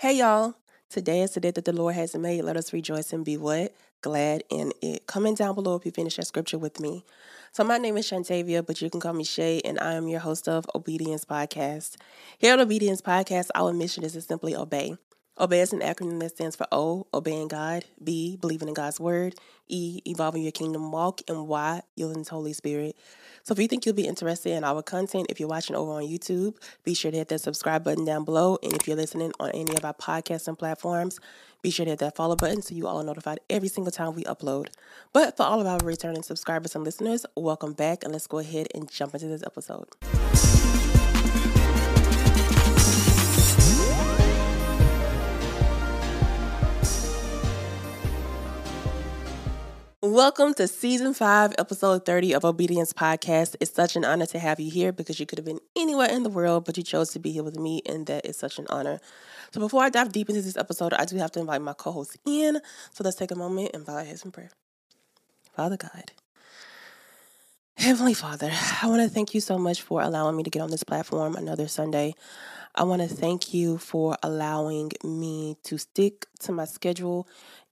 Hey y'all, today is the day that the Lord has made. Let us rejoice and be what? Glad in it. Comment down below if you finish that scripture with me. So my name is Shantavia, but you can call me Shay, and I am your host of Obedience Podcast. Here at Obedience Podcast, our mission is to simply obey. Obey is an acronym that stands for O, obeying God, B, believing in God's word, E, evolving your kingdom walk, and Y, yielding to the Holy Spirit. So if you think you'll be interested in our content, if you're watching over on YouTube, be sure to hit that subscribe button down below. And if you're listening on any of our podcasting platforms, be sure to hit that follow button so you all are notified every single time we upload. But for all of our returning subscribers and listeners, welcome back and let's go ahead and jump into this episode. Welcome to season five, episode 30 of Obedience Podcast. It's such an honor to have you here because you could have been anywhere in the world, but you chose to be here with me, and that is such an honor. So, before I dive deep into this episode, I do have to invite my co host in. So, let's take a moment and bow our heads in prayer. Father God, Heavenly Father, I want to thank you so much for allowing me to get on this platform another Sunday. I want to thank you for allowing me to stick to my schedule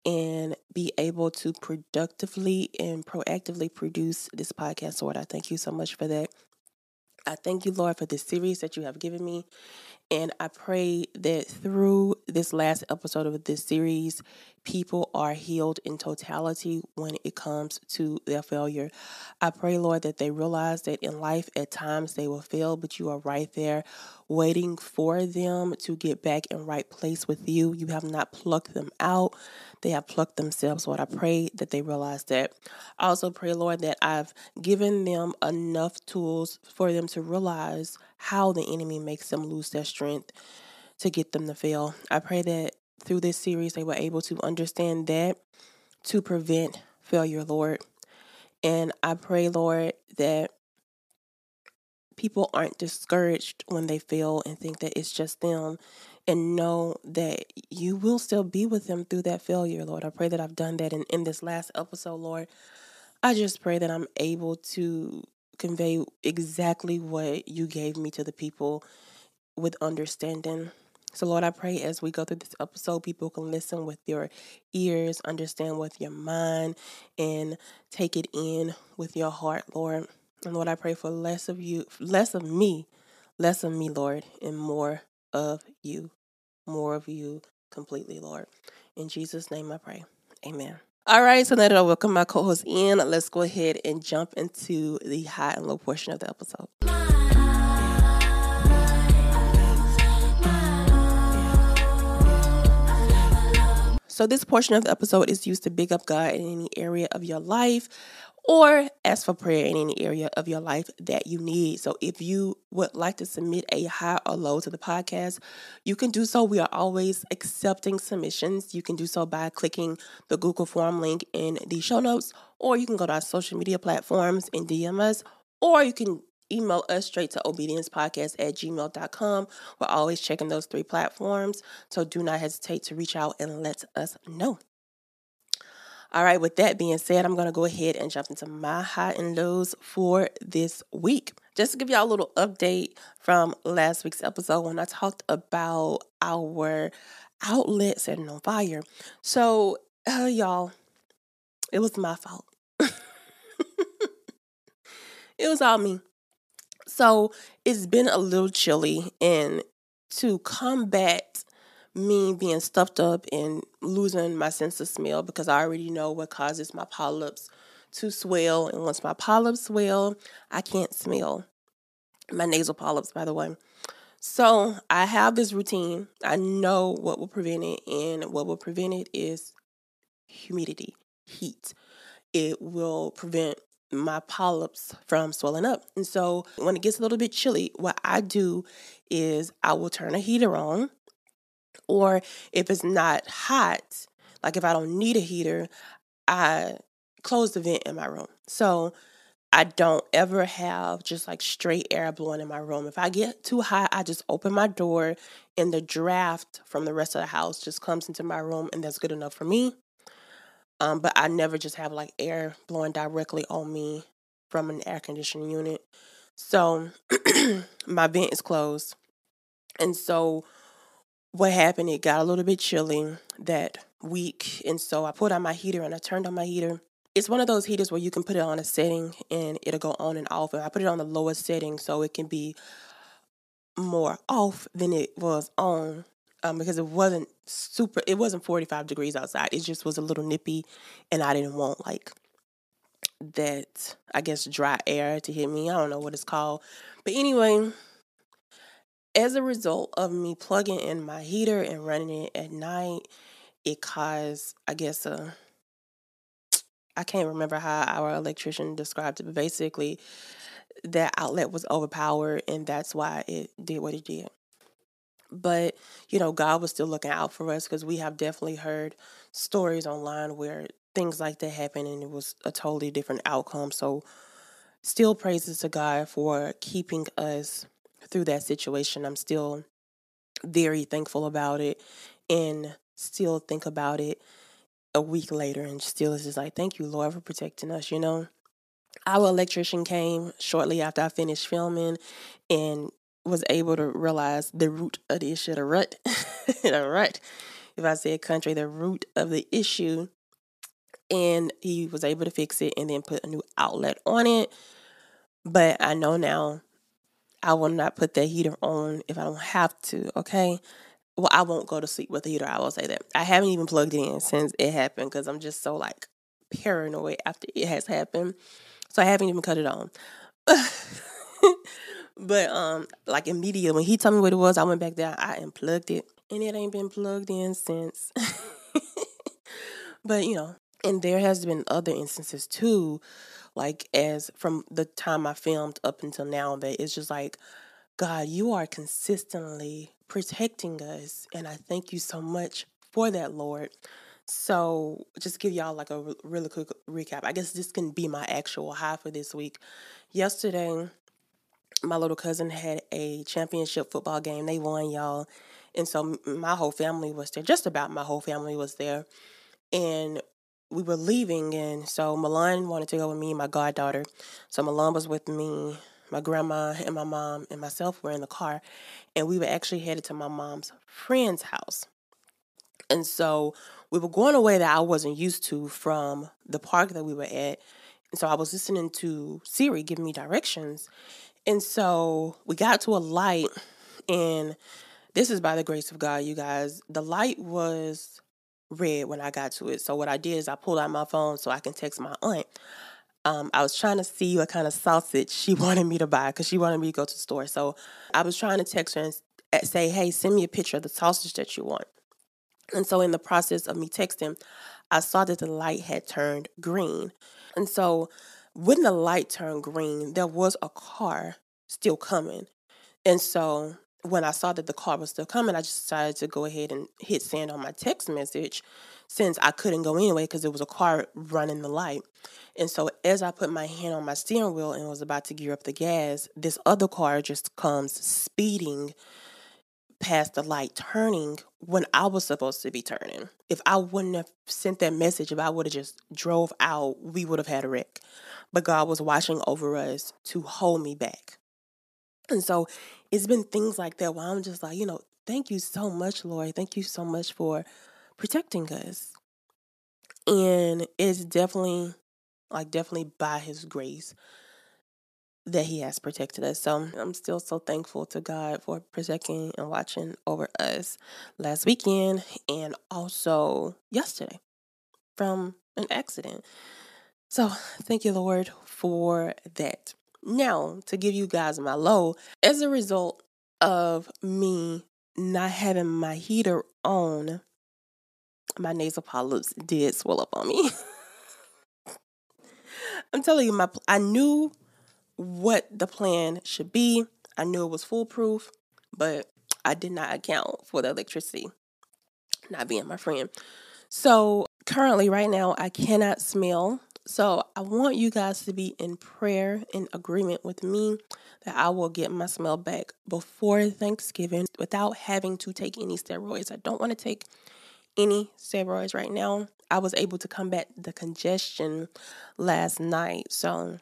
and be able to productively and proactively produce this podcast, Lord. I thank you so much for that. I thank you, Lord, for this series that you have given me. And I pray that through this last episode of this series, people are healed in totality when it comes to their failure. I pray, Lord, that they realize that in life at times they will fail, but you are right there waiting for them to get back in right place with you. You have not plucked them out. They have plucked themselves, Lord. I pray that they realize that. I also pray, Lord, that I've given them enough tools for them to realize how the enemy makes them lose their strength to get them to fail. I pray that through this series they were able to understand that to prevent failure, Lord. And I pray, Lord, that people aren't discouraged when they fail and think that it's just them and know that you will still be with them through that failure, Lord. I pray that I've done that in, in this last episode, Lord. I just pray that I'm able to convey exactly what you gave me to the people with understanding. So, Lord, I pray as we go through this episode, people can listen with your ears, understand with your mind, and take it in with your heart, Lord. And Lord, I pray for less of you, less of me, less of me, Lord, and more of you, more of you completely, Lord. In Jesus' name I pray. Amen. All right, so now that I welcome my co host in, let's go ahead and jump into the high and low portion of the episode. So, this portion of the episode is used to big up God in any area of your life or ask for prayer in any area of your life that you need. So, if you would like to submit a high or low to the podcast, you can do so. We are always accepting submissions. You can do so by clicking the Google form link in the show notes, or you can go to our social media platforms and DM us, or you can email us straight to obediencepodcast at gmail.com. We're always checking those three platforms, so do not hesitate to reach out and let us know. All right, with that being said, I'm going to go ahead and jump into my high and lows for this week. Just to give y'all a little update from last week's episode when I talked about our outlet setting on fire. So, uh, y'all, it was my fault. it was all me. So it's been a little chilly, and to combat me being stuffed up and losing my sense of smell because I already know what causes my polyps to swell. And once my polyps swell, I can't smell. My nasal polyps, by the way. So I have this routine. I know what will prevent it, and what will prevent it is humidity, heat. It will prevent my polyps from swelling up. And so when it gets a little bit chilly, what I do is I will turn a heater on. Or if it's not hot, like if I don't need a heater, I close the vent in my room. So I don't ever have just like straight air blowing in my room. If I get too hot, I just open my door and the draft from the rest of the house just comes into my room and that's good enough for me. Um, but I never just have like air blowing directly on me from an air conditioning unit. So my vent is closed. And so what happened, it got a little bit chilly that week. And so I put on my heater and I turned on my heater. It's one of those heaters where you can put it on a setting and it'll go on and off. And I put it on the lowest setting so it can be more off than it was on um, because it wasn't super, it wasn't 45 degrees outside. It just was a little nippy and I didn't want like that, I guess, dry air to hit me. I don't know what it's called. But anyway, as a result of me plugging in my heater and running it at night, it caused, I guess, a I can't remember how our electrician described it, but basically that outlet was overpowered and that's why it did what it did. But, you know, God was still looking out for us because we have definitely heard stories online where things like that happen and it was a totally different outcome. So, still praises to God for keeping us through that situation. I'm still very thankful about it and still think about it a week later and still is just like, thank you, Lord, for protecting us, you know? Our electrician came shortly after I finished filming and was able to realize the root of the issue, the rut, the rut, if I say country, the root of the issue. And he was able to fix it and then put a new outlet on it. But I know now I will not put that heater on if I don't have to, okay? Well, I won't go to sleep with the heater. I will say that. I haven't even plugged it in since it happened because I'm just so like paranoid after it has happened. So I haven't even cut it on. but um like immediately when he told me what it was, I went back there, I unplugged it. And it ain't been plugged in since. but you know, and there has been other instances too like as from the time I filmed up until now that it's just like God, you are consistently protecting us and I thank you so much for that, Lord. So, just give y'all like a really quick recap. I guess this can be my actual high for this week. Yesterday, my little cousin had a championship football game. They won, y'all. And so my whole family was there. Just about my whole family was there. And we were leaving, and so Milan wanted to go with me and my goddaughter. So Milan was with me, my grandma and my mom and myself were in the car, and we were actually headed to my mom's friend's house. And so we were going a way that I wasn't used to from the park that we were at. And so I was listening to Siri giving me directions. And so we got to a light, and this is by the grace of God, you guys. The light was red when I got to it. So what I did is I pulled out my phone so I can text my aunt. Um, I was trying to see what kind of sausage she wanted me to buy because she wanted me to go to the store. So I was trying to text her and say, "Hey, send me a picture of the sausage that you want." And so in the process of me texting, I saw that the light had turned green. And so when the light turned green, there was a car still coming. And so when I saw that the car was still coming, I just decided to go ahead and hit send on my text message since I couldn't go anyway because there was a car running the light. And so as I put my hand on my steering wheel and was about to gear up the gas, this other car just comes speeding past the light turning when I was supposed to be turning. If I wouldn't have sent that message, if I would have just drove out, we would have had a wreck. But God was watching over us to hold me back. And so it's been things like that where I'm just like, you know, thank you so much, Lord. Thank you so much for protecting us. And it's definitely, like, definitely by His grace that He has protected us. So I'm still so thankful to God for protecting and watching over us last weekend and also yesterday from an accident. So thank you, Lord, for that. Now, to give you guys my low, as a result of me not having my heater on, my nasal polyps did swell up on me. I'm telling you, my I knew what the plan should be. I knew it was foolproof, but I did not account for the electricity not being my friend. So currently, right now, I cannot smell so I want you guys to be in prayer, in agreement with me that I will get my smell back before Thanksgiving without having to take any steroids. I don't want to take any steroids right now. I was able to combat the congestion last night. So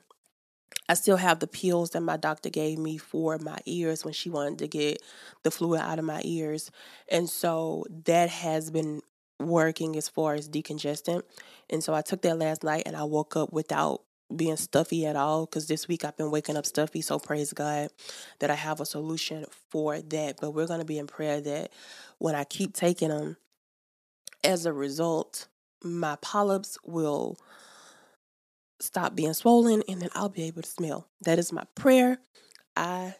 I still have the pills that my doctor gave me for my ears when she wanted to get the fluid out of my ears. And so that has been working as far as decongestant. And so I took that last night and I woke up without being stuffy at all because this week I've been waking up stuffy. So praise God that I have a solution for that. But we're going to be in prayer that when I keep taking them, as a result, my polyps will stop being swollen and then I'll be able to smell. That is my prayer. I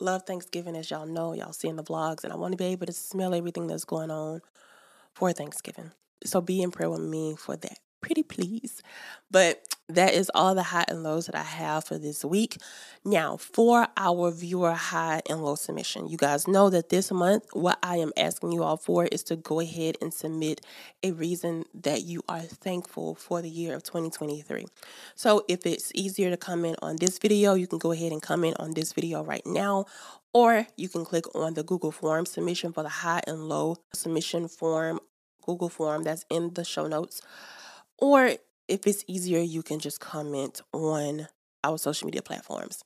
love Thanksgiving, as y'all know. Y'all see in the vlogs, and I want to be able to smell everything that's going on for Thanksgiving. So be in prayer with me for that pretty please. But that is all the high and lows that I have for this week. Now, for our viewer high and low submission, you guys know that this month, what I am asking you all for is to go ahead and submit a reason that you are thankful for the year of 2023. So, if it's easier to comment on this video, you can go ahead and comment on this video right now, or you can click on the Google Form submission for the high and low submission form, Google Form that's in the show notes. Or if it's easier, you can just comment on our social media platforms.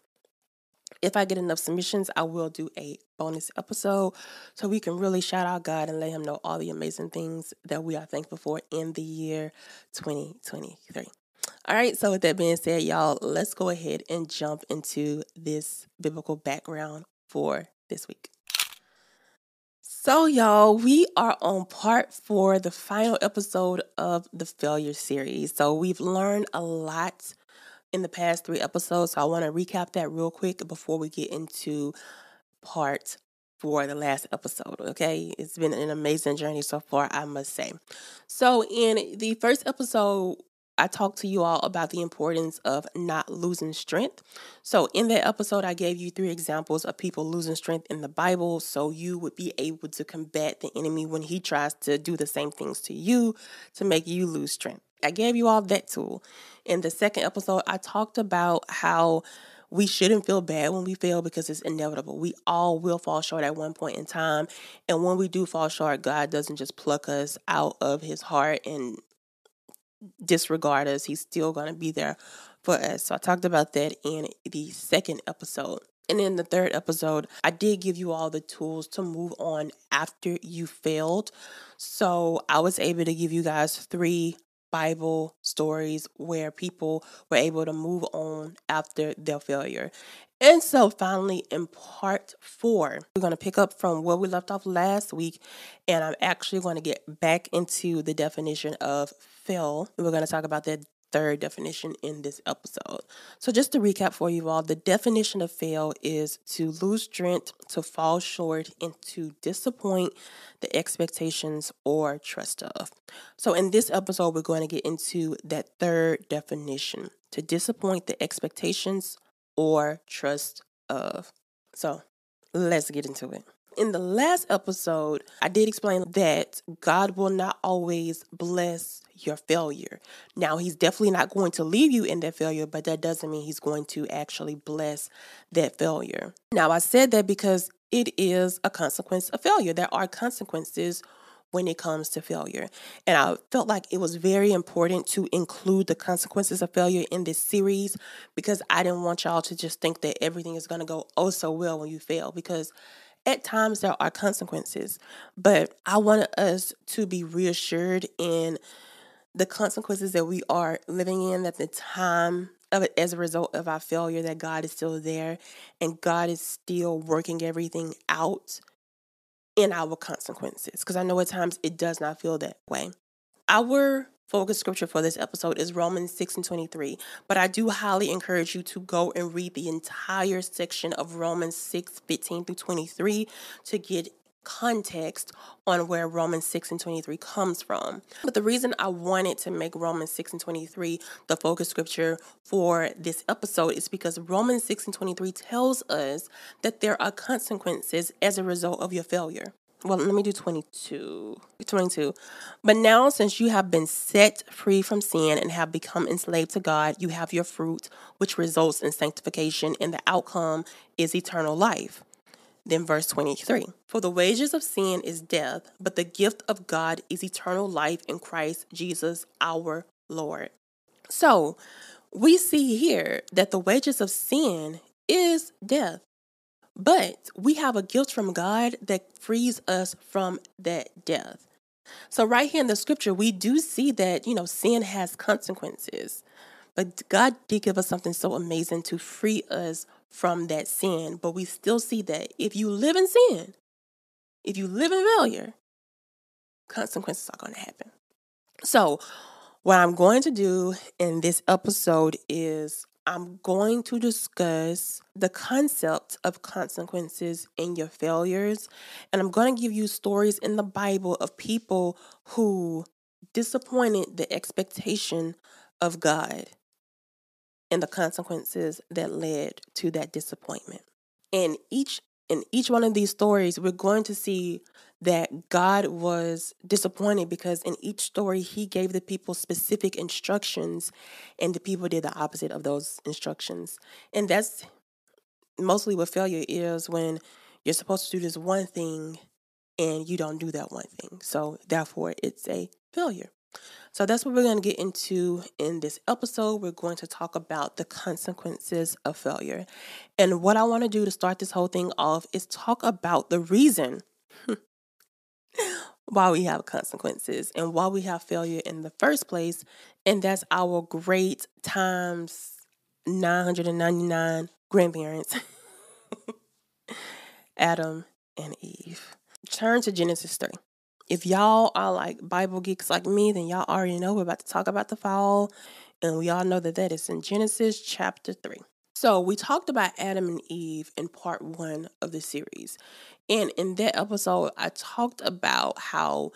If I get enough submissions, I will do a bonus episode so we can really shout out God and let Him know all the amazing things that we are thankful for in the year 2023. All right, so with that being said, y'all, let's go ahead and jump into this biblical background for this week. So, y'all, we are on part four, the final episode of the failure series. So, we've learned a lot in the past three episodes. So, I want to recap that real quick before we get into part four, the last episode. Okay, it's been an amazing journey so far, I must say. So, in the first episode, I talked to you all about the importance of not losing strength. So, in that episode, I gave you three examples of people losing strength in the Bible so you would be able to combat the enemy when he tries to do the same things to you to make you lose strength. I gave you all that tool. In the second episode, I talked about how we shouldn't feel bad when we fail because it's inevitable. We all will fall short at one point in time. And when we do fall short, God doesn't just pluck us out of his heart and disregard us. He's still going to be there for us. So I talked about that in the second episode. And in the third episode, I did give you all the tools to move on after you failed. So I was able to give you guys three Bible stories where people were able to move on after their failure. And so, finally, in part four, we're going to pick up from where we left off last week. And I'm actually going to get back into the definition of fail. We're going to talk about that third definition in this episode. So, just to recap for you all, the definition of fail is to lose strength, to fall short, and to disappoint the expectations or trust of. So, in this episode, we're going to get into that third definition to disappoint the expectations or trust of. So let's get into it. In the last episode, I did explain that God will not always bless your failure. Now, He's definitely not going to leave you in that failure, but that doesn't mean He's going to actually bless that failure. Now, I said that because it is a consequence of failure. There are consequences when it comes to failure. And I felt like it was very important to include the consequences of failure in this series because I didn't want y'all to just think that everything is going to go oh so well when you fail because at times there are consequences. But I wanted us to be reassured in the consequences that we are living in at the time of it as a result of our failure that God is still there and God is still working everything out in our consequences because I know at times it does not feel that way. Our focus scripture for this episode is Romans 6 and 23, but I do highly encourage you to go and read the entire section of Romans 6 15 through 23 to get context on where Romans 6 and 23 comes from. But the reason I wanted to make Romans 6 and 23 the focus scripture for this episode is because Romans 6 and 23 tells us that there are consequences as a result of your failure. Well, let me do 22. 22. But now, since you have been set free from sin and have become enslaved to God, you have your fruit, which results in sanctification, and the outcome is eternal life. Then, verse 23 For the wages of sin is death, but the gift of God is eternal life in Christ Jesus our Lord. So, we see here that the wages of sin is death. But we have a gift from God that frees us from that death. So, right here in the scripture, we do see that, you know, sin has consequences. But God did give us something so amazing to free us from that sin. But we still see that if you live in sin, if you live in failure, consequences are going to happen. So, what I'm going to do in this episode is I'm going to discuss the concept of consequences in your failures. And I'm going to give you stories in the Bible of people who disappointed the expectation of God and the consequences that led to that disappointment. And each in each one of these stories, we're going to see that God was disappointed because in each story, He gave the people specific instructions, and the people did the opposite of those instructions. And that's mostly what failure is when you're supposed to do this one thing and you don't do that one thing. So, therefore, it's a failure. So that's what we're going to get into in this episode. We're going to talk about the consequences of failure. And what I want to do to start this whole thing off is talk about the reason why we have consequences and why we have failure in the first place. And that's our great times 999 grandparents, Adam and Eve. Turn to Genesis 3 if y'all are like Bible geeks like me, then y'all already know we're about to talk about the fall. And we all know that that is in Genesis chapter 3. So we talked about Adam and Eve in part one of the series. And in that episode, I talked about how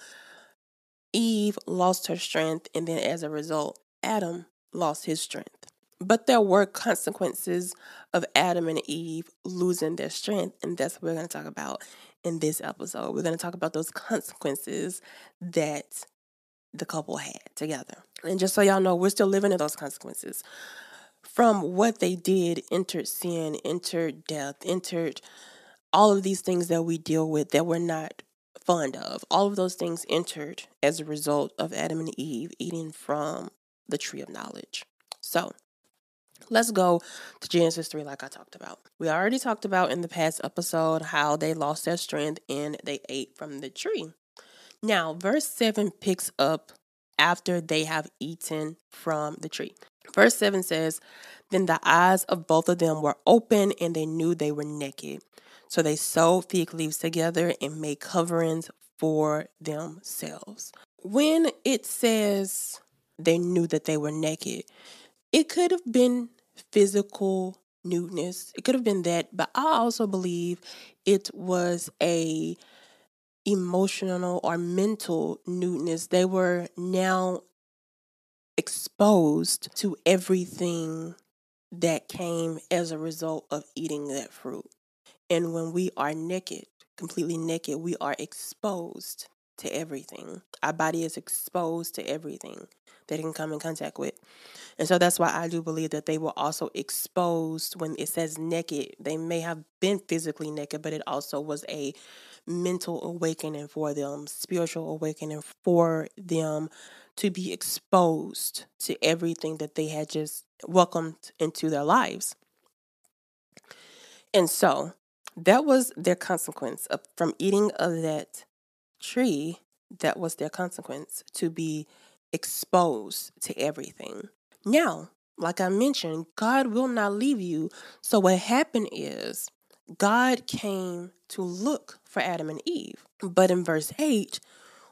Eve lost her strength, and then as a result, Adam lost his strength. But there were consequences of Adam and Eve losing their strength, and that's what we're going to talk about in this episode. We're going to talk about those consequences that the couple had together. And just so y'all know, we're still living in those consequences. From what they did, entered sin, entered death, entered all of these things that we deal with that we're not fond of. All of those things entered as a result of Adam and Eve eating from the tree of knowledge. So, Let's go to Genesis 3, like I talked about. We already talked about in the past episode how they lost their strength and they ate from the tree. Now, verse 7 picks up after they have eaten from the tree. Verse 7 says, Then the eyes of both of them were open and they knew they were naked. So they sewed fig leaves together and made coverings for themselves. When it says they knew that they were naked, it could have been physical nudeness. It could have been that, but I also believe it was a emotional or mental nudeness. They were now exposed to everything that came as a result of eating that fruit. And when we are naked, completely naked, we are exposed to everything. Our body is exposed to everything it can come in contact with. And so that's why I do believe that they were also exposed when it says naked. They may have been physically naked, but it also was a mental awakening for them, spiritual awakening for them to be exposed to everything that they had just welcomed into their lives. And so that was their consequence of, from eating of that tree. That was their consequence to be exposed to everything. Now, like I mentioned, God will not leave you. So, what happened is God came to look for Adam and Eve. But in verse 8,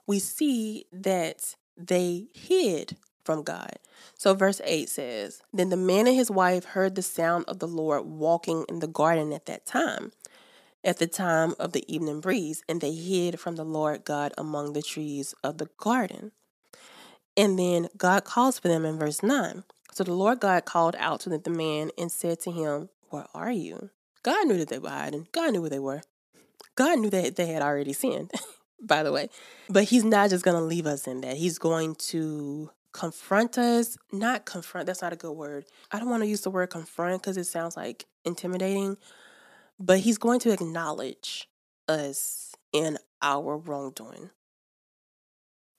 we see that they hid from God. So, verse 8 says Then the man and his wife heard the sound of the Lord walking in the garden at that time, at the time of the evening breeze, and they hid from the Lord God among the trees of the garden. And then God calls for them in verse 9. So the Lord God called out to the man and said to him, Where are you? God knew that they were hiding. God knew where they were. God knew that they had already sinned, by the way. But He's not just going to leave us in that. He's going to confront us. Not confront, that's not a good word. I don't want to use the word confront because it sounds like intimidating. But He's going to acknowledge us in our wrongdoing.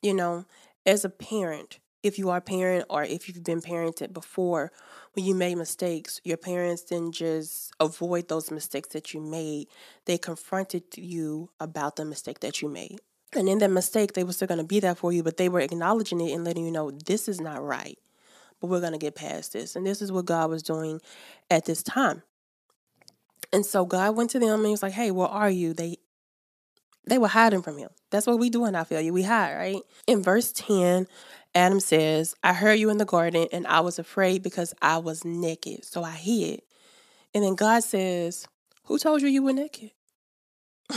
You know, as a parent, if you are a parent or if you've been parented before, when you made mistakes, your parents didn't just avoid those mistakes that you made, they confronted you about the mistake that you made. And in that mistake, they were still going to be there for you, but they were acknowledging it and letting you know this is not right, but we're going to get past this. And this is what God was doing at this time. And so God went to them and he was like, Hey, where are you? They they were hiding from him. That's what we do in our failure. We hide, right? In verse 10, Adam says, I heard you in the garden and I was afraid because I was naked. So I hid. And then God says, Who told you you were naked?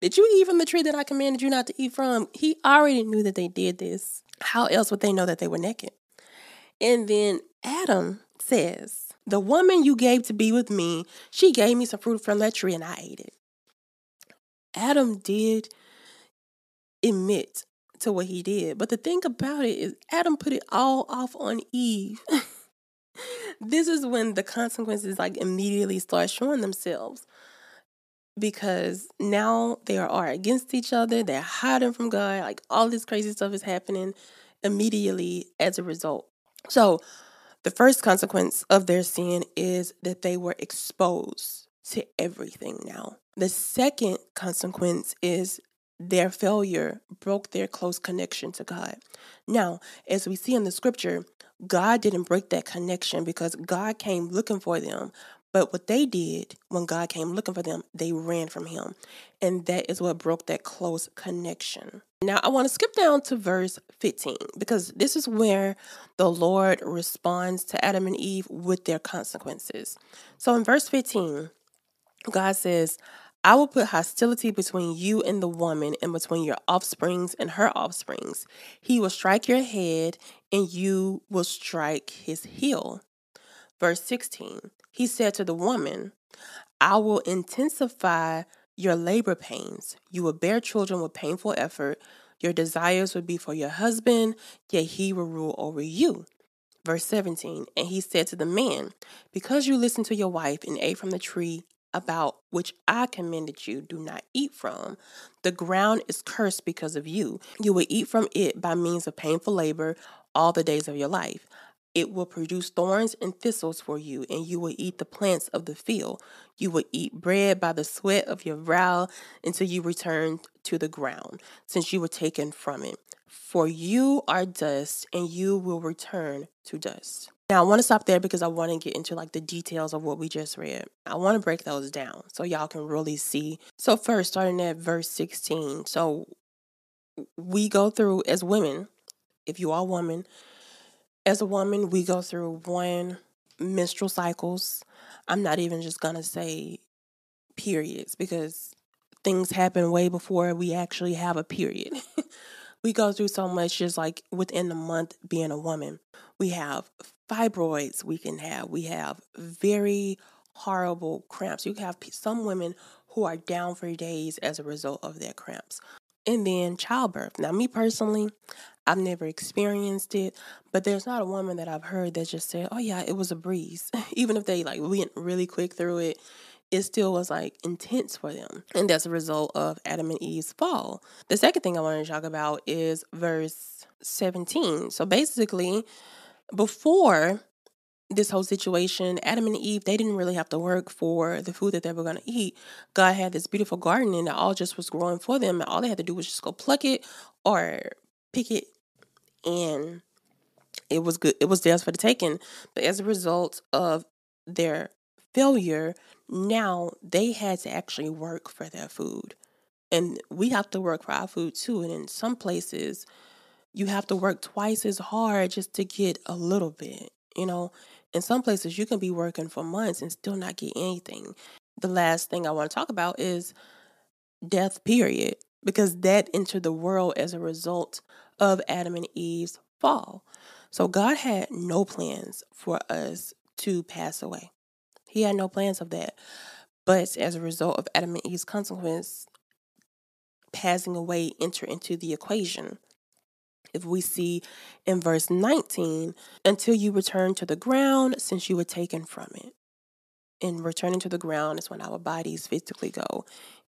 did you eat from the tree that I commanded you not to eat from? He already knew that they did this. How else would they know that they were naked? And then Adam says, The woman you gave to be with me, she gave me some fruit from that tree and I ate it. Adam did admit to what he did. But the thing about it is, Adam put it all off on Eve. this is when the consequences like immediately start showing themselves because now they are against each other. They're hiding from God. Like all this crazy stuff is happening immediately as a result. So, the first consequence of their sin is that they were exposed to everything now. The second consequence is their failure broke their close connection to God. Now, as we see in the scripture, God didn't break that connection because God came looking for them. But what they did when God came looking for them, they ran from Him. And that is what broke that close connection. Now, I want to skip down to verse 15 because this is where the Lord responds to Adam and Eve with their consequences. So in verse 15, God says, I will put hostility between you and the woman, and between your offsprings and her offsprings. He will strike your head, and you will strike his heel. Verse 16 He said to the woman, I will intensify your labor pains. You will bear children with painful effort. Your desires will be for your husband, yet he will rule over you. Verse 17 And he said to the man, Because you listened to your wife and ate from the tree about which I commanded you, do not eat from. The ground is cursed because of you. You will eat from it by means of painful labor all the days of your life. It will produce thorns and thistles for you, and you will eat the plants of the field. You will eat bread by the sweat of your brow until you return to the ground, since you were taken from it. For you are dust, and you will return to dust. Now, I want to stop there because I want to get into like the details of what we just read. I want to break those down so y'all can really see. So, first, starting at verse 16. So, we go through as women, if you are a woman, as a woman, we go through one menstrual cycles. I'm not even just going to say periods because things happen way before we actually have a period. we go through so much just like within the month being a woman. We have fibroids we can have. We have very horrible cramps. You have some women who are down for days as a result of their cramps. And then childbirth. Now, me personally, I've never experienced it, but there's not a woman that I've heard that just said, "Oh yeah, it was a breeze." Even if they like went really quick through it, it still was like intense for them. And that's a result of Adam and Eve's fall. The second thing I want to talk about is verse 17. So basically, before this whole situation, Adam and Eve, they didn't really have to work for the food that they were going to eat. God had this beautiful garden and it all just was growing for them. And all they had to do was just go pluck it or pick it. And it was good. It was theirs for the taking. But as a result of their failure, now they had to actually work for their food. And we have to work for our food too. And in some places, you have to work twice as hard just to get a little bit. You know, in some places, you can be working for months and still not get anything. The last thing I want to talk about is death, period, because that entered the world as a result of Adam and Eve's fall. So God had no plans for us to pass away. He had no plans of that. But as a result of Adam and Eve's consequence, passing away enter into the equation if we see in verse 19, until you return to the ground since you were taken from it. And returning to the ground is when our bodies physically go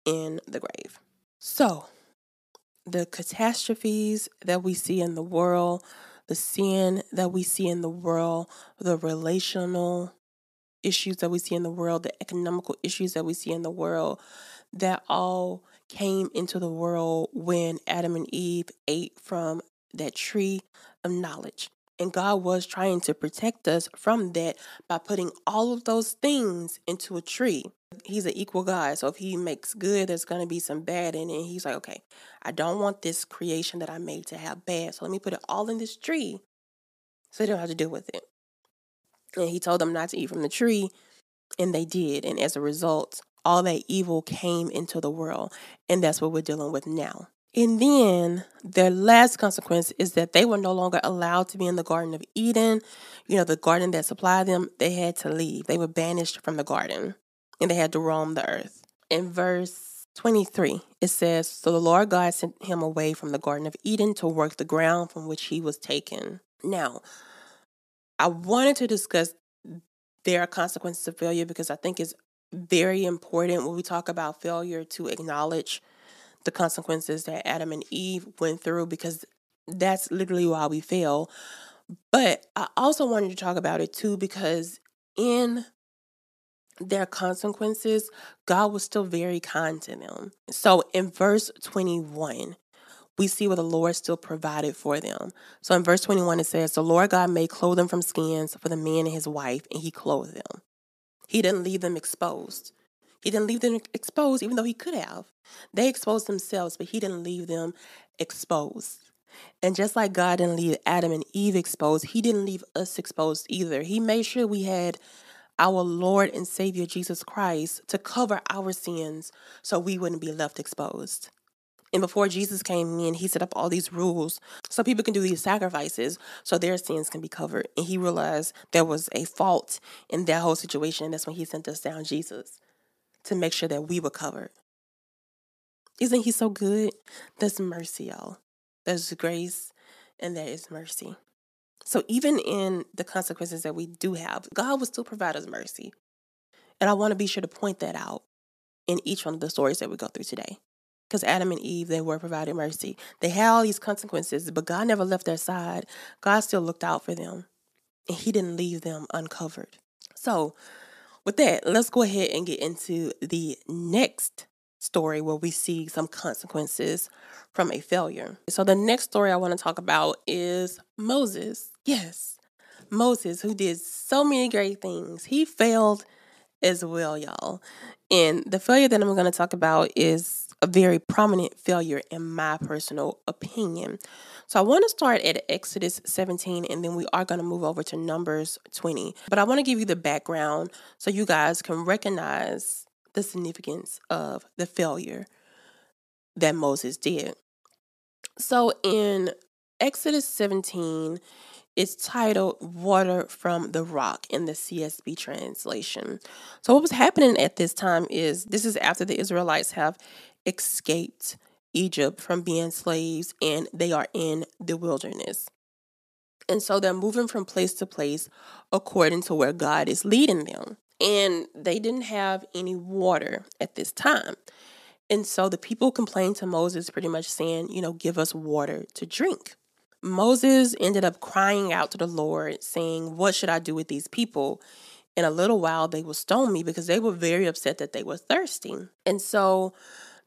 in the grave. So, the catastrophes that we see in the world, the sin that we see in the world, the relational issues that we see in the world, the economical issues that we see in the world, that all came into the world when Adam and Eve ate from that tree of knowledge. And God was trying to protect us from that by putting all of those things into a tree. He's an equal God. So if he makes good, there's going to be some bad in it. He's like, okay, I don't want this creation that I made to have bad. So let me put it all in this tree so they don't have to deal with it. And he told them not to eat from the tree. And they did. And as a result, all that evil came into the world. And that's what we're dealing with now. And then their last consequence is that they were no longer allowed to be in the Garden of Eden, you know, the garden that supplied them. They had to leave. They were banished from the garden and they had to roam the earth. In verse 23, it says So the Lord God sent him away from the Garden of Eden to work the ground from which he was taken. Now, I wanted to discuss their consequences of failure because I think it's very important when we talk about failure to acknowledge the consequences that Adam and Eve went through because that's literally why we fail. But I also wanted to talk about it too because in their consequences, God was still very kind to them. So in verse 21, we see what the Lord still provided for them. So in verse 21, it says, The Lord God made clothing from skins for the man and his wife, and he clothed them. He didn't leave them exposed. He didn't leave them exposed, even though he could have. They exposed themselves, but he didn't leave them exposed. And just like God didn't leave Adam and Eve exposed, he didn't leave us exposed either. He made sure we had our Lord and Savior Jesus Christ to cover our sins so we wouldn't be left exposed. And before Jesus came in, he set up all these rules so people can do these sacrifices so their sins can be covered. And he realized there was a fault in that whole situation. That's when he sent us down Jesus to make sure that we were covered. Isn't he so good? There's mercy, y'all. There's grace and there is mercy. So even in the consequences that we do have, God will still provide us mercy. And I want to be sure to point that out in each one of the stories that we go through today. Because Adam and Eve, they were provided mercy. They had all these consequences, but God never left their side. God still looked out for them, and He didn't leave them uncovered. So, with that, let's go ahead and get into the next story where we see some consequences from a failure. So, the next story I want to talk about is Moses. Yes, Moses, who did so many great things. He failed as well, y'all. And the failure that I'm going to talk about is a very prominent failure in my personal opinion. So I want to start at Exodus 17 and then we are going to move over to Numbers 20. But I want to give you the background so you guys can recognize the significance of the failure that Moses did. So in Exodus 17, it's titled Water from the Rock in the CSB translation. So, what was happening at this time is this is after the Israelites have escaped Egypt from being slaves and they are in the wilderness. And so they're moving from place to place according to where God is leading them. And they didn't have any water at this time. And so the people complained to Moses, pretty much saying, you know, give us water to drink. Moses ended up crying out to the Lord, saying, What should I do with these people? In a little while, they will stone me because they were very upset that they were thirsty. And so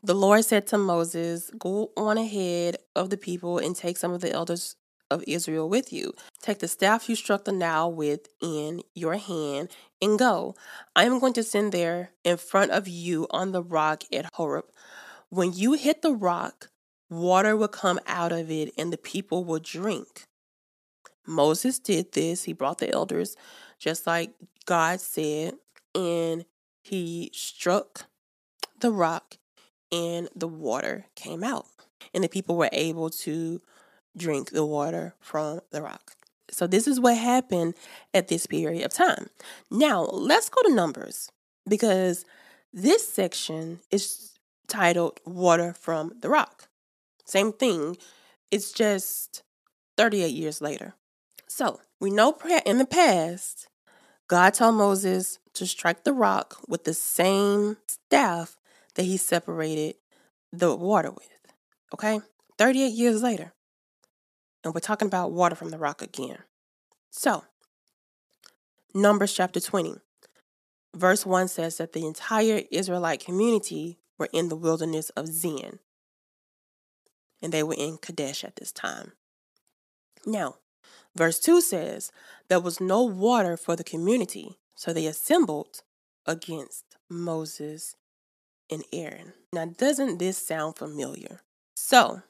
the Lord said to Moses, Go on ahead of the people and take some of the elders of Israel with you. Take the staff you struck the Nile with in your hand and go. I am going to send there in front of you on the rock at Horeb. When you hit the rock, water will come out of it and the people will drink. Moses did this. He brought the elders just like God said, and he struck the rock and the water came out. And the people were able to drink the water from the rock. So, this is what happened at this period of time. Now, let's go to Numbers because this section is titled Water from the Rock. Same thing, it's just 38 years later. So, we know in the past, God told Moses to strike the rock with the same staff that he separated the water with. Okay? 38 years later. And we're talking about water from the rock again. So, Numbers chapter 20, verse 1 says that the entire Israelite community were in the wilderness of Zin. And they were in Kadesh at this time. Now, verse 2 says there was no water for the community, so they assembled against Moses and Aaron. Now, doesn't this sound familiar? So,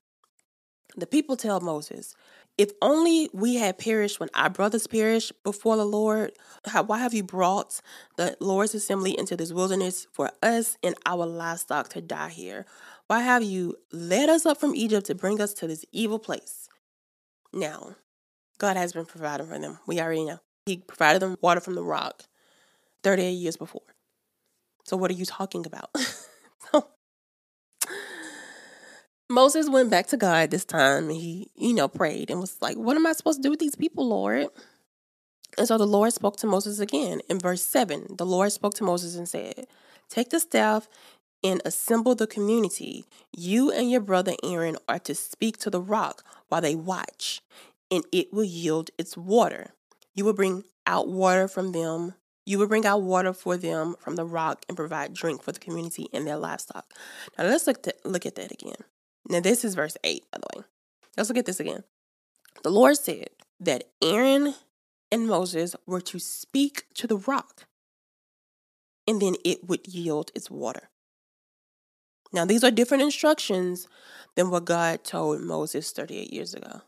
the people tell Moses, if only we had perished when our brothers perished before the Lord, how, why have you brought the Lord's assembly into this wilderness for us and our livestock to die here? Why have you led us up from Egypt to bring us to this evil place? Now, God has been providing for them. We already know. He provided them water from the rock 38 years before. So, what are you talking about? Moses went back to God this time and he, you know, prayed and was like, What am I supposed to do with these people, Lord? And so the Lord spoke to Moses again. In verse 7, the Lord spoke to Moses and said, Take the staff and assemble the community. You and your brother Aaron are to speak to the rock while they watch, and it will yield its water. You will bring out water from them. You will bring out water for them from the rock and provide drink for the community and their livestock. Now let's look, to, look at that again. Now, this is verse 8, by the way. Let's look at this again. The Lord said that Aaron and Moses were to speak to the rock, and then it would yield its water. Now, these are different instructions than what God told Moses 38 years ago.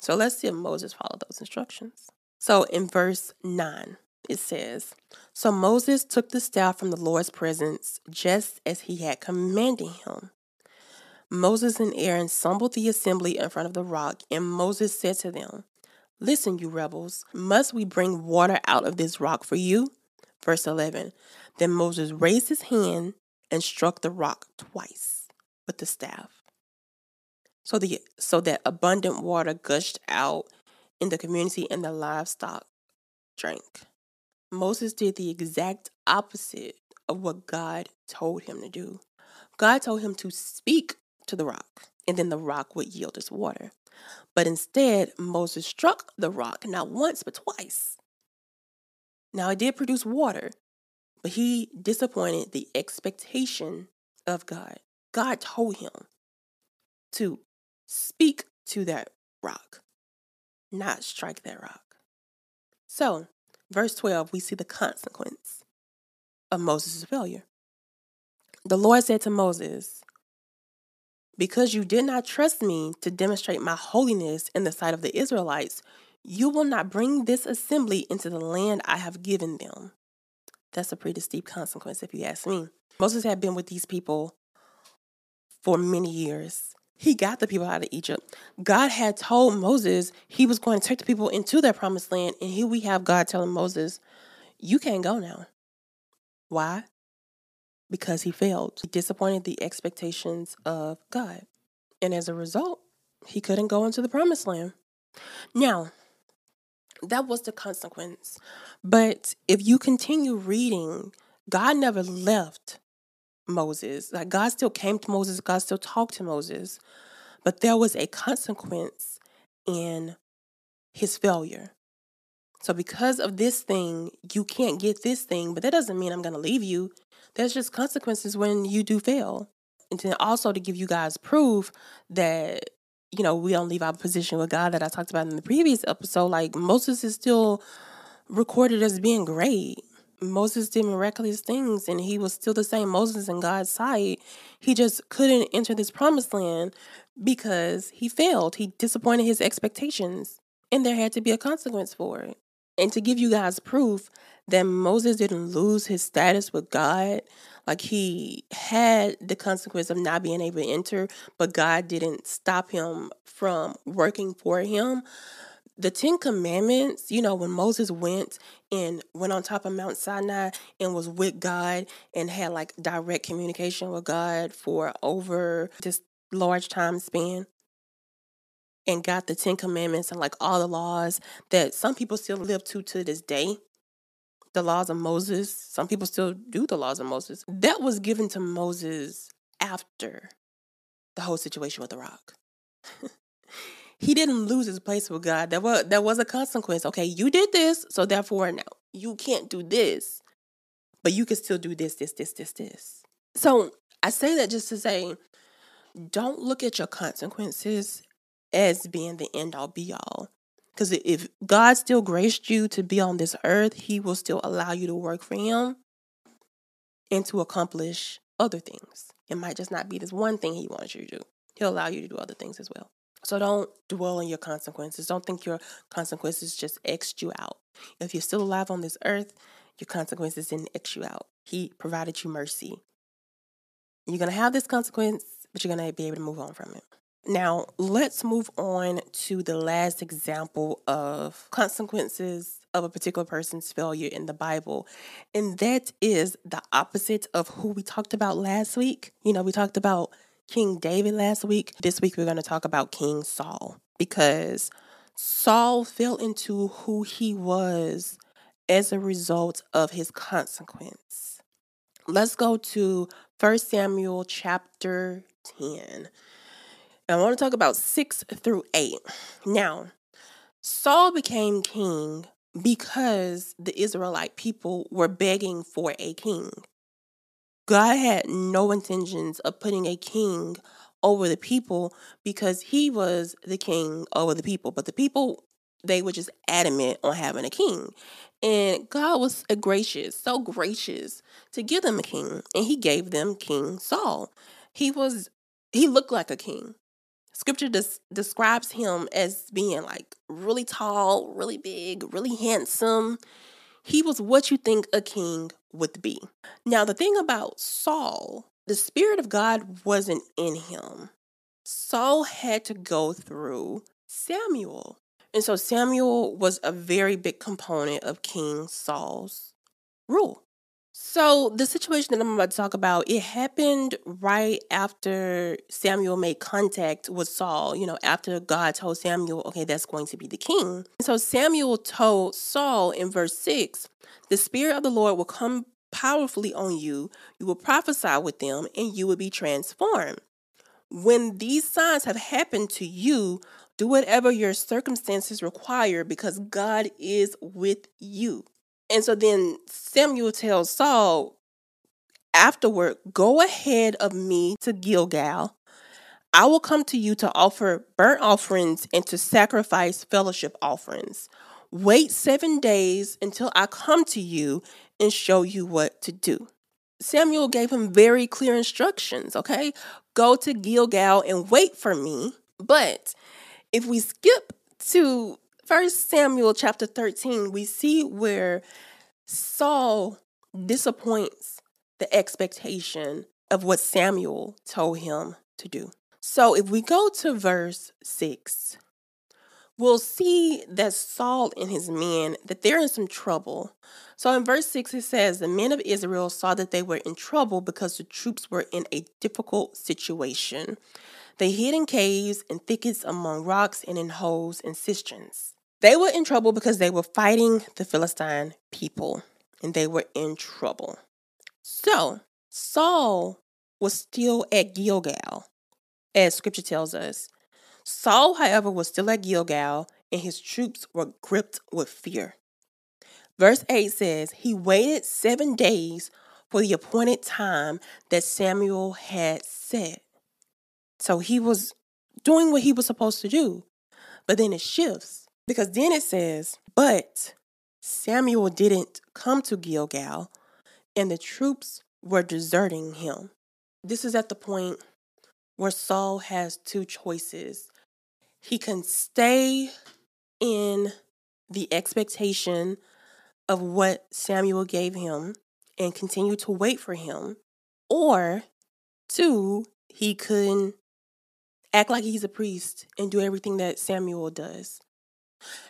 So let's see if Moses followed those instructions. So in verse 9, it says, So Moses took the staff from the Lord's presence just as he had commanded him. Moses and Aaron assembled the assembly in front of the rock, and Moses said to them, Listen, you rebels, must we bring water out of this rock for you? Verse 11 Then Moses raised his hand and struck the rock twice with the staff. So, the, so that abundant water gushed out in the community and the livestock drank. Moses did the exact opposite of what God told him to do. God told him to speak to the rock, and then the rock would yield its water. But instead, Moses struck the rock not once, but twice. Now, it did produce water, but he disappointed the expectation of God. God told him to speak to that rock, not strike that rock. So, verse 12, we see the consequence of Moses' failure. The Lord said to Moses, because you did not trust me to demonstrate my holiness in the sight of the Israelites, you will not bring this assembly into the land I have given them. That's a pretty steep consequence, if you ask me. Moses had been with these people for many years. He got the people out of Egypt. God had told Moses he was going to take the people into their promised land. And here we have God telling Moses, You can't go now. Why? Because he failed. He disappointed the expectations of God. And as a result, he couldn't go into the promised land. Now, that was the consequence. But if you continue reading, God never left Moses. Like God still came to Moses, God still talked to Moses. But there was a consequence in his failure. So, because of this thing, you can't get this thing, but that doesn't mean I'm going to leave you there's just consequences when you do fail. And then also to give you guys proof that, you know, we don't leave our position with God that I talked about in the previous episode. Like Moses is still recorded as being great. Moses did miraculous things and he was still the same Moses in God's sight. He just couldn't enter this promised land because he failed. He disappointed his expectations and there had to be a consequence for it. And to give you guys proof that Moses didn't lose his status with God, like he had the consequence of not being able to enter, but God didn't stop him from working for him. The Ten Commandments, you know, when Moses went and went on top of Mount Sinai and was with God and had like direct communication with God for over this large time span, and got the Ten Commandments and like all the laws that some people still live to to this day. The laws of Moses, some people still do the laws of Moses. That was given to Moses after the whole situation with the rock. he didn't lose his place with God. There was there was a consequence. Okay, you did this, so therefore now you can't do this, but you can still do this, this, this, this, this. So I say that just to say, don't look at your consequences as being the end all be all. Because if God still graced you to be on this earth, He will still allow you to work for Him and to accomplish other things. It might just not be this one thing He wants you to do, He'll allow you to do other things as well. So don't dwell on your consequences. Don't think your consequences just X'd you out. If you're still alive on this earth, your consequences didn't X you out. He provided you mercy. You're going to have this consequence, but you're going to be able to move on from it. Now, let's move on to the last example of consequences of a particular person's failure in the Bible. And that is the opposite of who we talked about last week. You know, we talked about King David last week. This week, we're going to talk about King Saul because Saul fell into who he was as a result of his consequence. Let's go to 1 Samuel chapter 10. I want to talk about 6 through 8. Now, Saul became king because the Israelite people were begging for a king. God had no intentions of putting a king over the people because he was the king over the people. But the people, they were just adamant on having a king. And God was gracious, so gracious to give them a king. And he gave them King Saul. He was, he looked like a king. Scripture des- describes him as being like really tall, really big, really handsome. He was what you think a king would be. Now, the thing about Saul, the Spirit of God wasn't in him. Saul had to go through Samuel. And so Samuel was a very big component of King Saul's rule. So the situation that I'm about to talk about, it happened right after Samuel made contact with Saul, you know, after God told Samuel, okay, that's going to be the king. So Samuel told Saul in verse 6, the spirit of the Lord will come powerfully on you, you will prophesy with them, and you will be transformed. When these signs have happened to you, do whatever your circumstances require because God is with you. And so then Samuel tells Saul, afterward, go ahead of me to Gilgal. I will come to you to offer burnt offerings and to sacrifice fellowship offerings. Wait seven days until I come to you and show you what to do. Samuel gave him very clear instructions, okay? Go to Gilgal and wait for me. But if we skip to First Samuel chapter 13, we see where Saul disappoints the expectation of what Samuel told him to do. So if we go to verse 6, we'll see that Saul and his men that they're in some trouble. So in verse 6 it says the men of Israel saw that they were in trouble because the troops were in a difficult situation. They hid in caves and thickets among rocks and in holes and cisterns. They were in trouble because they were fighting the Philistine people and they were in trouble. So, Saul was still at Gilgal, as scripture tells us. Saul, however, was still at Gilgal and his troops were gripped with fear. Verse 8 says, He waited seven days for the appointed time that Samuel had set. So he was doing what he was supposed to do. But then it shifts because then it says, But Samuel didn't come to Gilgal, and the troops were deserting him. This is at the point where Saul has two choices. He can stay in the expectation of what Samuel gave him and continue to wait for him, or two, he could act like he's a priest and do everything that Samuel does.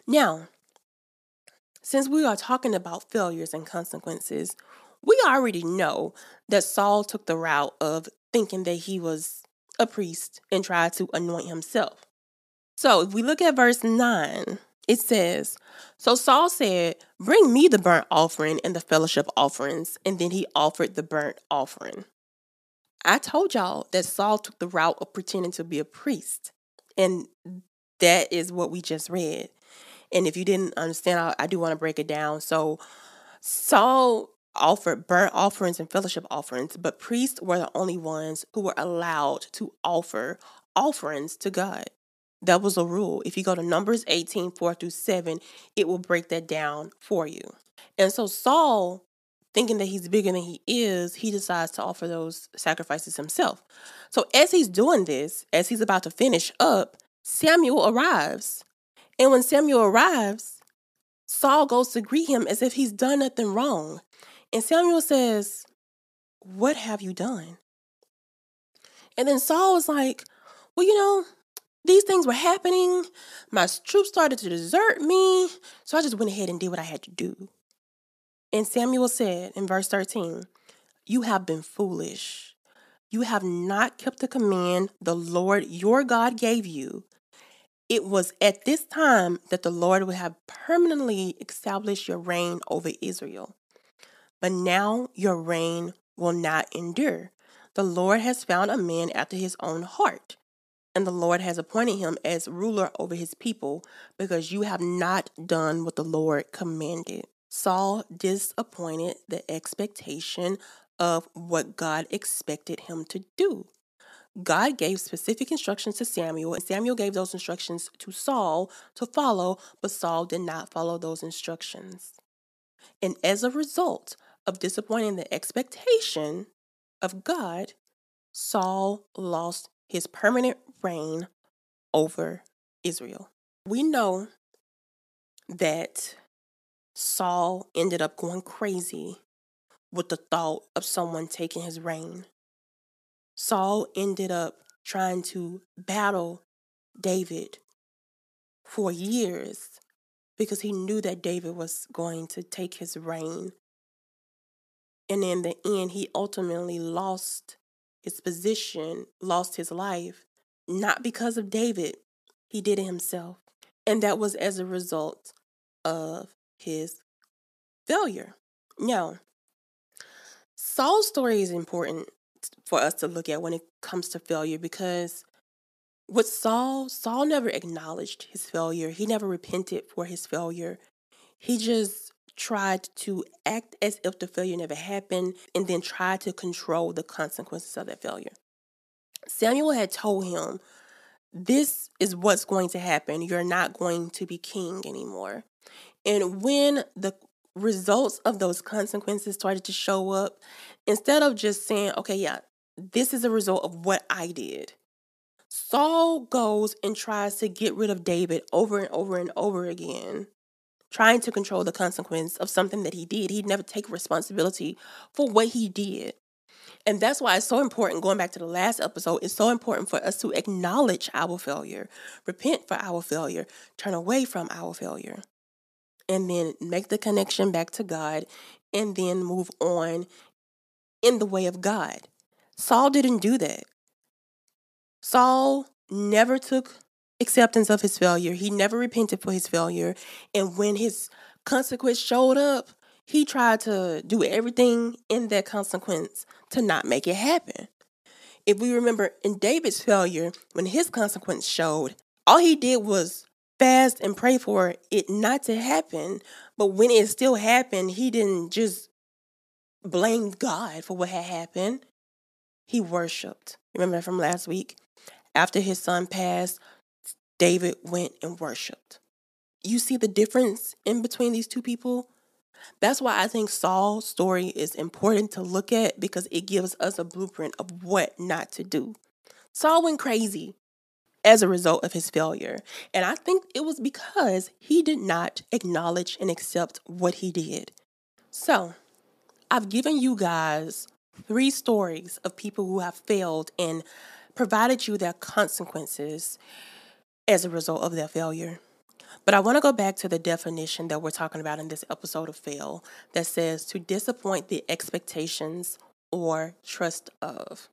Now, since we are talking about failures and consequences, we already know that Saul took the route of thinking that he was a priest and tried to anoint himself. So if we look at verse 9, it says, So Saul said, Bring me the burnt offering and the fellowship offerings. And then he offered the burnt offering. I told y'all that Saul took the route of pretending to be a priest. And that is what we just read. And if you didn't understand, I, I do want to break it down. So Saul offered burnt offerings and fellowship offerings, but priests were the only ones who were allowed to offer offerings to God. That was a rule. If you go to Numbers 18, 4 through 7, it will break that down for you. And so Saul, thinking that he's bigger than he is, he decides to offer those sacrifices himself. So as he's doing this, as he's about to finish up, Samuel arrives. And when Samuel arrives, Saul goes to greet him as if he's done nothing wrong. And Samuel says, What have you done? And then Saul was like, Well, you know, these things were happening. My troops started to desert me. So I just went ahead and did what I had to do. And Samuel said in verse 13, You have been foolish. You have not kept the command the Lord your God gave you. It was at this time that the Lord would have permanently established your reign over Israel. But now your reign will not endure. The Lord has found a man after his own heart, and the Lord has appointed him as ruler over his people because you have not done what the Lord commanded. Saul disappointed the expectation of what God expected him to do. God gave specific instructions to Samuel, and Samuel gave those instructions to Saul to follow, but Saul did not follow those instructions. And as a result of disappointing the expectation of God, Saul lost his permanent reign over Israel. We know that Saul ended up going crazy with the thought of someone taking his reign. Saul ended up trying to battle David for years because he knew that David was going to take his reign. And in the end, he ultimately lost his position, lost his life, not because of David. He did it himself. And that was as a result of his failure. Now, Saul's story is important for us to look at when it comes to failure because with Saul, Saul never acknowledged his failure. He never repented for his failure. He just tried to act as if the failure never happened and then tried to control the consequences of that failure. Samuel had told him, This is what's going to happen. You're not going to be king anymore. And when the results of those consequences started to show up, instead of just saying, okay, yeah, this is a result of what I did, Saul goes and tries to get rid of David over and over and over again, trying to control the consequence of something that he did. He'd never take responsibility for what he did. And that's why it's so important, going back to the last episode, it's so important for us to acknowledge our failure, repent for our failure, turn away from our failure and then make the connection back to God and then move on in the way of God. Saul didn't do that. Saul never took acceptance of his failure. He never repented for his failure. And when his consequence showed up, he tried to do everything in that consequence to not make it happen. If we remember in David's failure, when his consequence showed, all he did was fast and pray for it not to happen. But when it still happened, he didn't just blame God for what had happened. He worshiped. Remember from last week? After his son passed, David went and worshiped. You see the difference in between these two people? That's why I think Saul's story is important to look at because it gives us a blueprint of what not to do. Saul went crazy as a result of his failure. And I think it was because he did not acknowledge and accept what he did. So, I've given you guys three stories of people who have failed and provided you their consequences as a result of their failure. But I want to go back to the definition that we're talking about in this episode of fail that says to disappoint the expectations or trust of.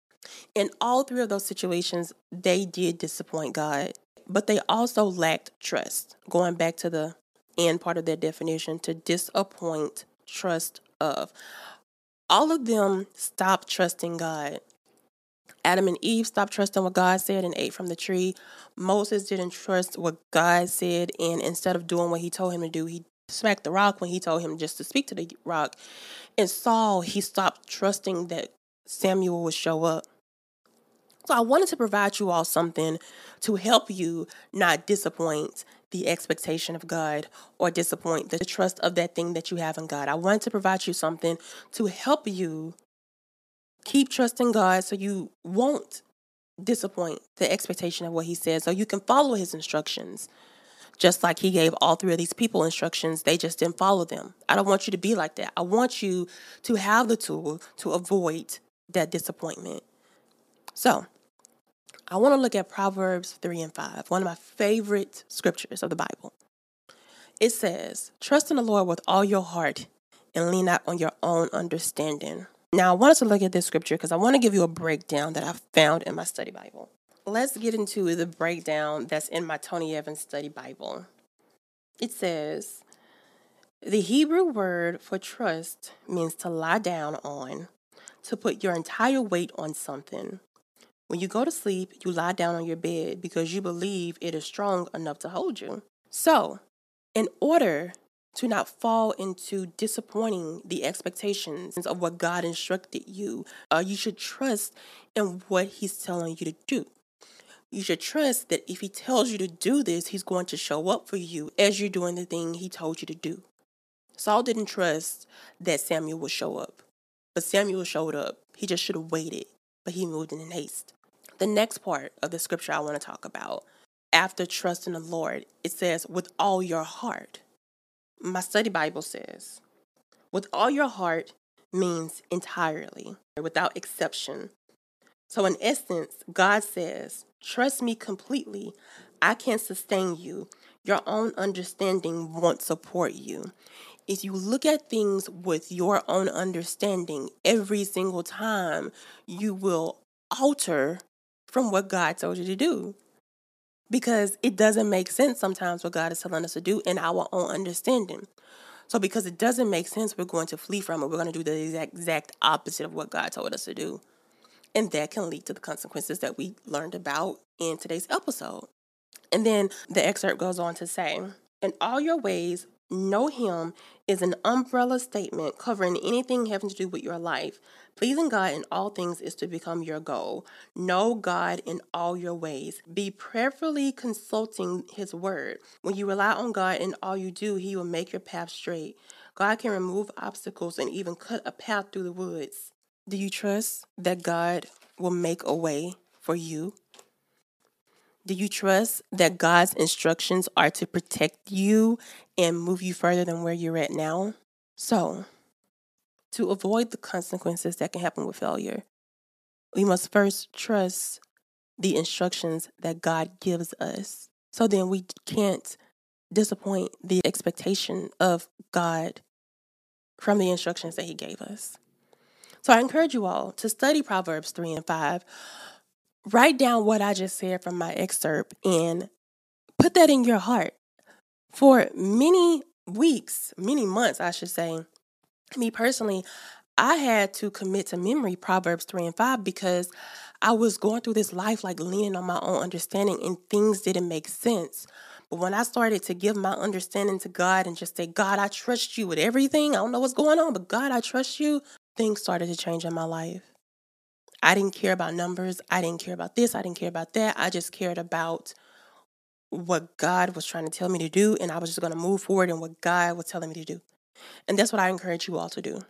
In all three of those situations, they did disappoint God, but they also lacked trust. Going back to the end part of their definition, to disappoint trust of. All of them stopped trusting God Adam and Eve stopped trusting what God said and ate from the tree. Moses didn't trust what God said, and instead of doing what he told him to do, he smacked the rock when he told him just to speak to the rock. And Saul, he stopped trusting that Samuel would show up. So I wanted to provide you all something to help you not disappoint the expectation of God or disappoint the trust of that thing that you have in God. I wanted to provide you something to help you keep trusting God so you won't disappoint the expectation of what he says so you can follow his instructions. Just like he gave all three of these people instructions they just didn't follow them. I don't want you to be like that. I want you to have the tool to avoid that disappointment. So I want to look at Proverbs 3 and 5, one of my favorite scriptures of the Bible. It says, Trust in the Lord with all your heart and lean not on your own understanding. Now, I want us to look at this scripture because I want to give you a breakdown that I found in my study Bible. Let's get into the breakdown that's in my Tony Evans study Bible. It says, The Hebrew word for trust means to lie down on, to put your entire weight on something when you go to sleep, you lie down on your bed because you believe it is strong enough to hold you. So, in order to not fall into disappointing the expectations of what God instructed you, uh, you should trust in what He's telling you to do. You should trust that if He tells you to do this, He's going to show up for you as you're doing the thing He told you to do. Saul didn't trust that Samuel would show up, but Samuel showed up. He just should have waited, but he moved in haste. The next part of the scripture I want to talk about, after trust in the Lord, it says, with all your heart. My study Bible says, with all your heart means entirely, without exception. So, in essence, God says, Trust me completely. I can sustain you. Your own understanding won't support you. If you look at things with your own understanding every single time, you will alter from what God told you to do. Because it doesn't make sense sometimes what God is telling us to do in our own understanding. So, because it doesn't make sense, we're going to flee from it. We're going to do the exact, exact opposite of what God told us to do. And that can lead to the consequences that we learned about in today's episode. And then the excerpt goes on to say, In all your ways, know Him is an umbrella statement covering anything having to do with your life. Pleasing God in all things is to become your goal. Know God in all your ways. Be prayerfully consulting His word. When you rely on God in all you do, He will make your path straight. God can remove obstacles and even cut a path through the woods. Do you trust that God will make a way for you? Do you trust that God's instructions are to protect you and move you further than where you're at now? So, to avoid the consequences that can happen with failure, we must first trust the instructions that God gives us. So then we can't disappoint the expectation of God from the instructions that He gave us. So I encourage you all to study Proverbs 3 and 5. Write down what I just said from my excerpt and put that in your heart. For many weeks, many months, I should say, me personally, I had to commit to memory Proverbs 3 and 5 because I was going through this life like leaning on my own understanding and things didn't make sense. But when I started to give my understanding to God and just say, God, I trust you with everything, I don't know what's going on, but God, I trust you, things started to change in my life. I didn't care about numbers. I didn't care about this. I didn't care about that. I just cared about what God was trying to tell me to do, and I was just going to move forward in what God was telling me to do. And that's what I encourage you all to do.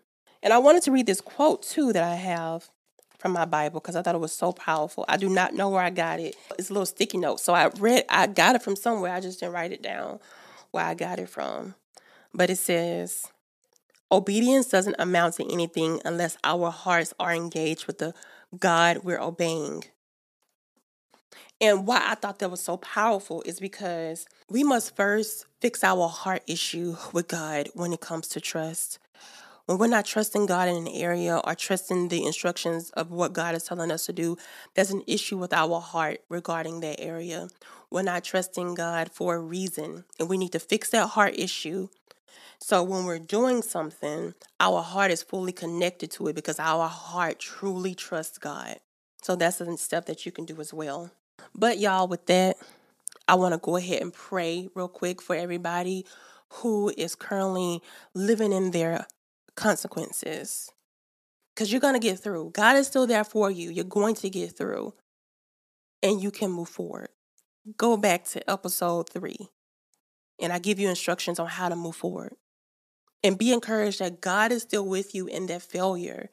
And I wanted to read this quote too that I have from my Bible because I thought it was so powerful. I do not know where I got it. It's a little sticky note. So I read, I got it from somewhere. I just didn't write it down where I got it from. But it says, Obedience doesn't amount to anything unless our hearts are engaged with the God we're obeying. And why I thought that was so powerful is because we must first fix our heart issue with God when it comes to trust. When we're not trusting God in an area or trusting the instructions of what God is telling us to do, there's an issue with our heart regarding that area. We're not trusting God for a reason, and we need to fix that heart issue. So when we're doing something, our heart is fully connected to it because our heart truly trusts God. So that's a stuff that you can do as well. But y'all, with that, I want to go ahead and pray real quick for everybody who is currently living in their consequences. Because you're going to get through. God is still there for you. You're going to get through and you can move forward. Go back to episode three and I give you instructions on how to move forward. And be encouraged that God is still with you in that failure.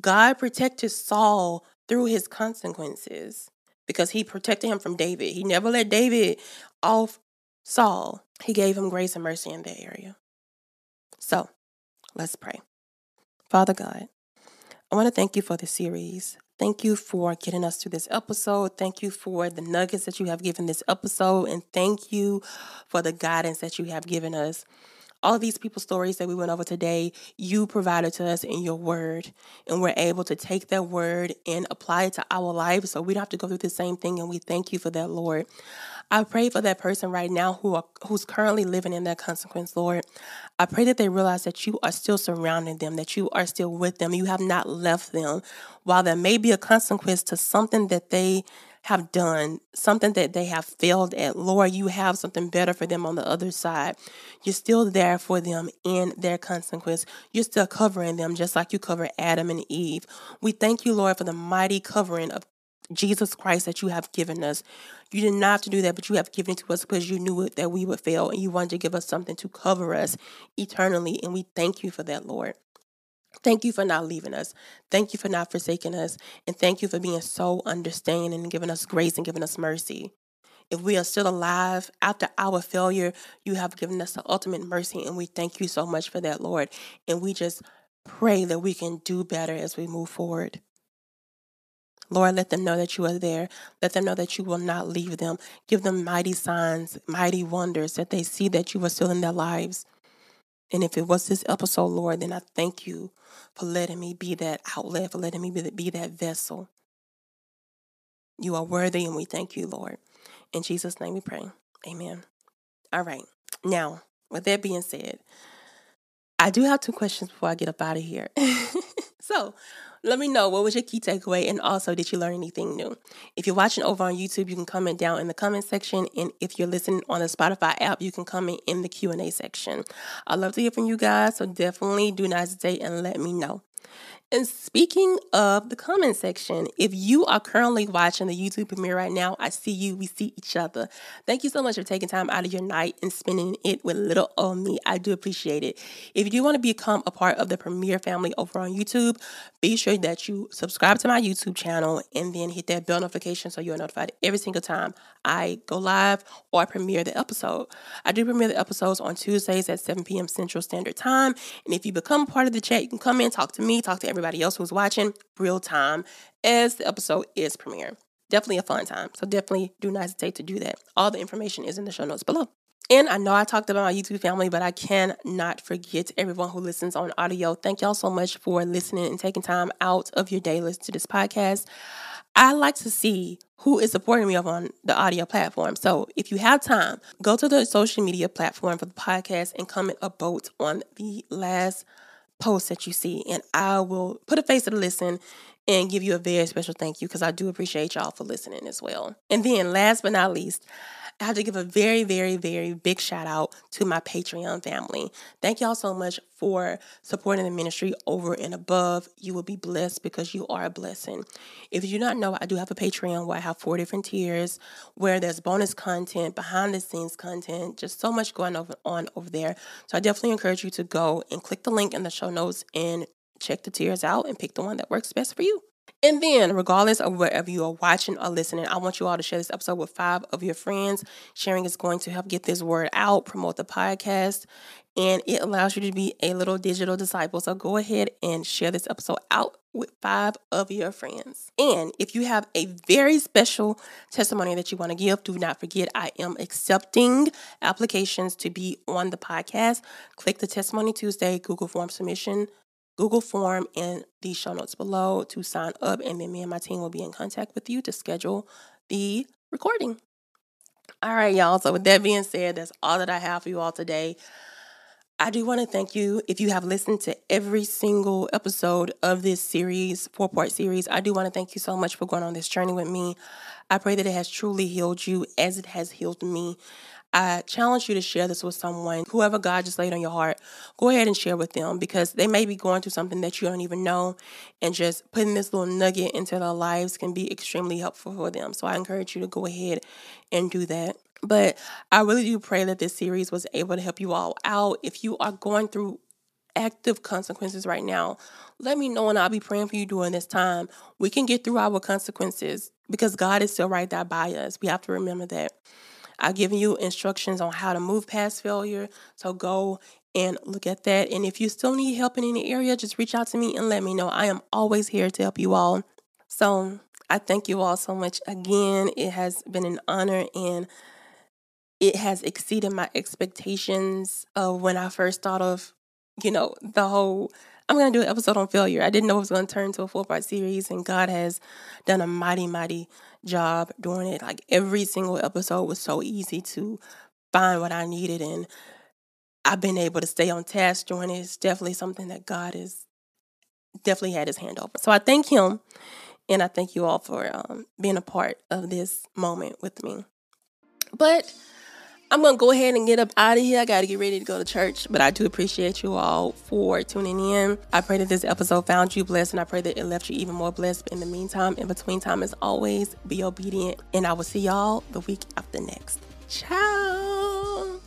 God protected Saul through his consequences because he protected him from David. He never let David off Saul. He gave him grace and mercy in that area. So let's pray. Father God, I want to thank you for this series. Thank you for getting us through this episode. Thank you for the nuggets that you have given this episode. And thank you for the guidance that you have given us all of these people's stories that we went over today, you provided to us in your word. And we're able to take that word and apply it to our lives so we don't have to go through the same thing. And we thank you for that, Lord. I pray for that person right now who are, who's currently living in that consequence, Lord. I pray that they realize that you are still surrounding them, that you are still with them. You have not left them. While there may be a consequence to something that they have done, something that they have failed at. Lord, you have something better for them on the other side. You're still there for them in their consequence. You're still covering them just like you covered Adam and Eve. We thank you, Lord, for the mighty covering of Jesus Christ that you have given us. You did not have to do that, but you have given it to us because you knew it, that we would fail and you wanted to give us something to cover us eternally. And we thank you for that, Lord. Thank you for not leaving us. Thank you for not forsaking us. And thank you for being so understanding and giving us grace and giving us mercy. If we are still alive after our failure, you have given us the ultimate mercy. And we thank you so much for that, Lord. And we just pray that we can do better as we move forward. Lord, let them know that you are there. Let them know that you will not leave them. Give them mighty signs, mighty wonders, that they see that you are still in their lives. And if it was this episode, Lord, then I thank you for letting me be that outlet, for letting me be that vessel. You are worthy, and we thank you, Lord. In Jesus' name we pray. Amen. All right. Now, with that being said, I do have two questions before I get up out of here. so, let me know what was your key takeaway and also did you learn anything new? If you're watching over on YouTube, you can comment down in the comment section and if you're listening on the Spotify app, you can comment in the Q&A section. I'd love to hear from you guys, so definitely do not hesitate and let me know. And speaking of the comment section, if you are currently watching the YouTube premiere right now, I see you, we see each other. Thank you so much for taking time out of your night and spending it with little old me. I do appreciate it. If you do want to become a part of the premiere family over on YouTube, be sure that you subscribe to my YouTube channel and then hit that bell notification so you're notified every single time I go live or premiere the episode. I do premiere the episodes on Tuesdays at 7 p.m. Central Standard Time. And if you become part of the chat, you can come in, talk to me, talk to everybody else who's watching real time as the episode is premiere. Definitely a fun time. So definitely do not hesitate to do that. All the information is in the show notes below. And I know I talked about my YouTube family, but I cannot forget everyone who listens on audio. Thank y'all so much for listening and taking time out of your day listen to this podcast. I like to see who is supporting me on the audio platform. So if you have time, go to the social media platform for the podcast and comment a vote on the last post that you see. And I will put a face to the listen and give you a very special thank you because I do appreciate y'all for listening as well. And then last but not least, I have to give a very, very, very big shout out to my Patreon family. Thank y'all so much for supporting the ministry over and above. You will be blessed because you are a blessing. If you do not know, I do have a Patreon where I have four different tiers where there's bonus content, behind the scenes content, just so much going on over there. So I definitely encourage you to go and click the link in the show notes and check the tiers out and pick the one that works best for you. And then, regardless of wherever you are watching or listening, I want you all to share this episode with five of your friends. Sharing is going to help get this word out, promote the podcast, and it allows you to be a little digital disciple. So go ahead and share this episode out with five of your friends. And if you have a very special testimony that you want to give, do not forget I am accepting applications to be on the podcast. Click the Testimony Tuesday Google Form submission Google form in the show notes below to sign up, and then me and my team will be in contact with you to schedule the recording. All right, y'all. So, with that being said, that's all that I have for you all today. I do want to thank you if you have listened to every single episode of this series, four part series. I do want to thank you so much for going on this journey with me. I pray that it has truly healed you as it has healed me. I challenge you to share this with someone, whoever God just laid on your heart. Go ahead and share with them because they may be going through something that you don't even know. And just putting this little nugget into their lives can be extremely helpful for them. So I encourage you to go ahead and do that. But I really do pray that this series was able to help you all out. If you are going through active consequences right now, let me know and I'll be praying for you during this time. We can get through our consequences because God is still right there by us. We have to remember that. I've given you instructions on how to move past failure. So go and look at that. And if you still need help in any area, just reach out to me and let me know. I am always here to help you all. So I thank you all so much again. It has been an honor and it has exceeded my expectations of when I first thought of, you know, the whole I'm going to do an episode on failure. I didn't know it was going to turn into a four part series, and God has done a mighty, mighty job doing it. Like every single episode was so easy to find what I needed, and I've been able to stay on task doing it. It's definitely something that God has definitely had his hand over. So I thank Him, and I thank you all for um, being a part of this moment with me. But I'm gonna go ahead and get up out of here. I gotta get ready to go to church, but I do appreciate you all for tuning in. I pray that this episode found you blessed, and I pray that it left you even more blessed. But in the meantime, in between time, as always, be obedient, and I will see y'all the week after next. Ciao.